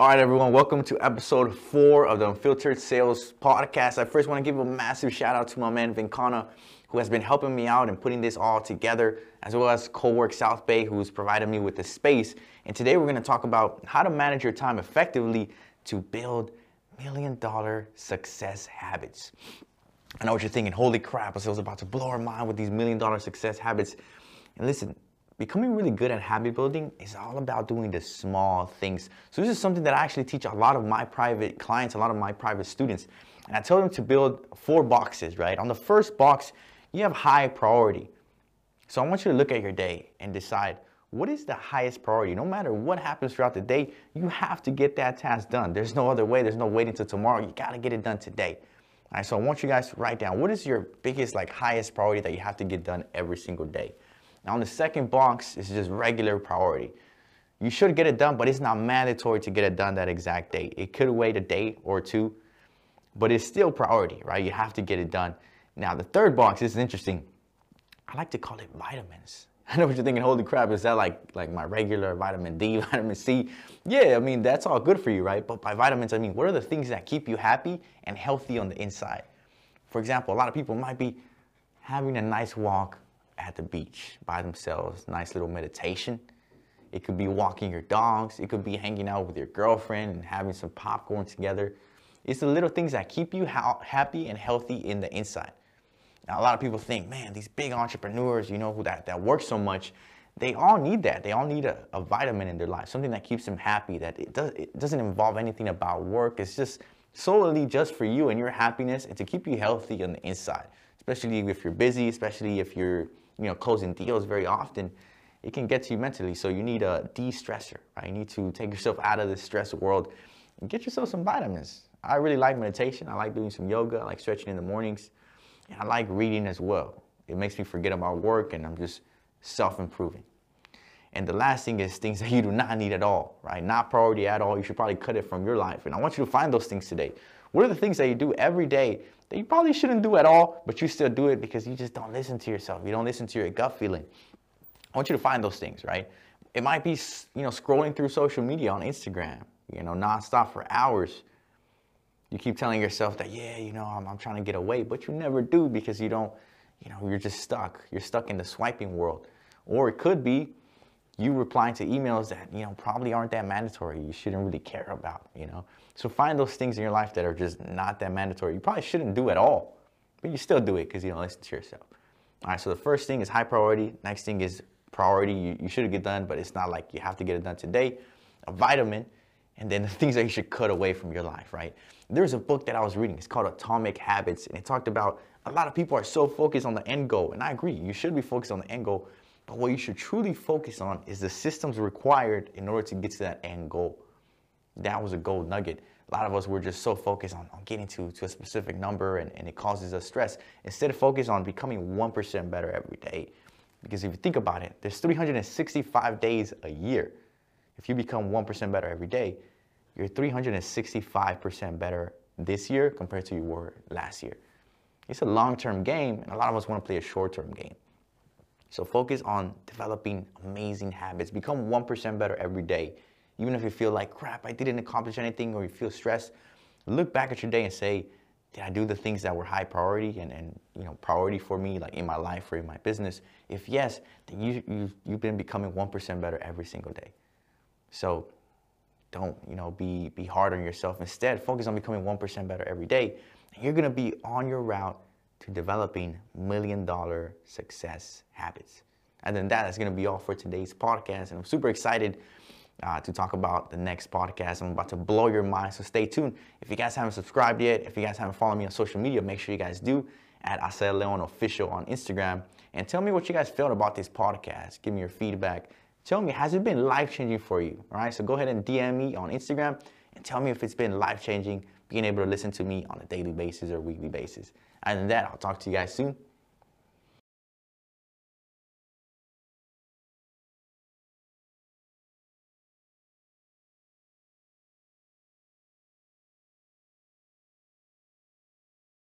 All right, everyone, welcome to episode four of the Unfiltered Sales Podcast. I first want to give a massive shout out to my man Vintkona, who has been helping me out and putting this all together, as well as Cowork South Bay, who's provided me with the space. And today we're going to talk about how to manage your time effectively to build million dollar success habits. I know what you're thinking, holy crap, I was about to blow our mind with these million dollar success habits. And listen, becoming really good at habit building is all about doing the small things. So this is something that I actually teach a lot of my private clients, a lot of my private students. And I tell them to build four boxes, right? On the first box, you have high priority. So I want you to look at your day and decide what is the highest priority? No matter what happens throughout the day, you have to get that task done. There's no other way. There's no waiting until tomorrow. You got to get it done today. All right, so I want you guys to write down what is your biggest, like, highest priority that you have to get done every single day. Now, on the second box is just regular priority. You should get it done, but it's not mandatory to get it done that exact date. It could wait a day or two, but it's still priority, right? You have to get it done. Now, the third box this is interesting. I like to call it vitamins. I know what you're thinking, holy crap, is that like, like my regular vitamin D, vitamin C? Yeah, I mean, that's all good for you, right? But by vitamins, I mean, what are the things that keep you happy and healthy on the inside? For example, a lot of people might be having a nice walk at the beach by themselves, nice little meditation. It could be walking your dogs. It could be hanging out with your girlfriend and having some popcorn together. It's the little things that keep you ha- happy and healthy in the inside. Now, a lot of people think, man, these big entrepreneurs, you know, who that, that work so much, they all need that. They all need a, a vitamin in their life, something that keeps them happy, that it, does, it doesn't involve anything about work. It's just solely just for you and your happiness and to keep you healthy on the inside, especially if you're busy, especially if you're, you know, closing deals very often. It can get to you mentally. So you need a de-stressor, right? You need to take yourself out of the stress world and get yourself some vitamins. I really like meditation. I like doing some yoga. I like stretching in the mornings. And I like reading as well. It makes me forget about work and I'm just self-improving. And the last thing is things that you do not need at all, right? Not priority at all. You should probably cut it from your life. And I want you to find those things today. What are the things that you do every day that you probably shouldn't do at all, but you still do it because you just don't listen to yourself. You don't listen to your gut feeling. I want you to find those things, right? It might be, you know, scrolling through social media on Instagram, you know, nonstop for hours you keep telling yourself that, yeah, you know, I'm, I'm trying to get away, but you never do because you don't, you know, you're just stuck. You're stuck in the swiping world. Or it could be you replying to emails that, you know, probably aren't that mandatory. You shouldn't really care about, you know. So find those things in your life that are just not that mandatory. You probably shouldn't do at all, but you still do it because you don't listen to yourself. All right, so the first thing is high priority. Next thing is priority. You, you should get done, but it's not like you have to get it done today. A vitamin and then the things that you should cut away from your life, right? There's a book that I was reading. It's called Atomic Habits, and it talked about a lot of people are so focused on the end goal, and I agree. You should be focused on the end goal, but what you should truly focus on is the systems required in order to get to that end goal. That was a gold nugget. A lot of us were just so focused on, on getting to, to a specific number, and, and it causes us stress. Instead of focus on becoming 1% better every day. Because if you think about it, there's 365 days a year. If you become 1% better every day, you're 365% better this year compared to you were last year. It's a long-term game, and a lot of us want to play a short-term game. So focus on developing amazing habits. Become 1% better every day. Even if you feel like, crap, I didn't accomplish anything, or you feel stressed, look back at your day and say, did I do the things that were high priority and, and you know priority for me, like in my life or in my business? If yes, then you, you, you've been becoming 1% better every single day. So don't, you know, be, be hard on yourself. Instead, focus on becoming 1% better every day. And you're gonna be on your route to developing million dollar success habits. And then that is gonna be all for today's podcast. And I'm super excited uh, to talk about the next podcast. I'm about to blow your mind, so stay tuned. If you guys haven't subscribed yet, if you guys haven't followed me on social media, make sure you guys do at Assael Leon Official on Instagram. And tell me what you guys felt about this podcast. Give me your feedback. Tell me, has it been life changing for you? All right, so go ahead and DM me on Instagram and tell me if it's been life changing being able to listen to me on a daily basis or weekly basis. And than that, I'll talk to you guys soon.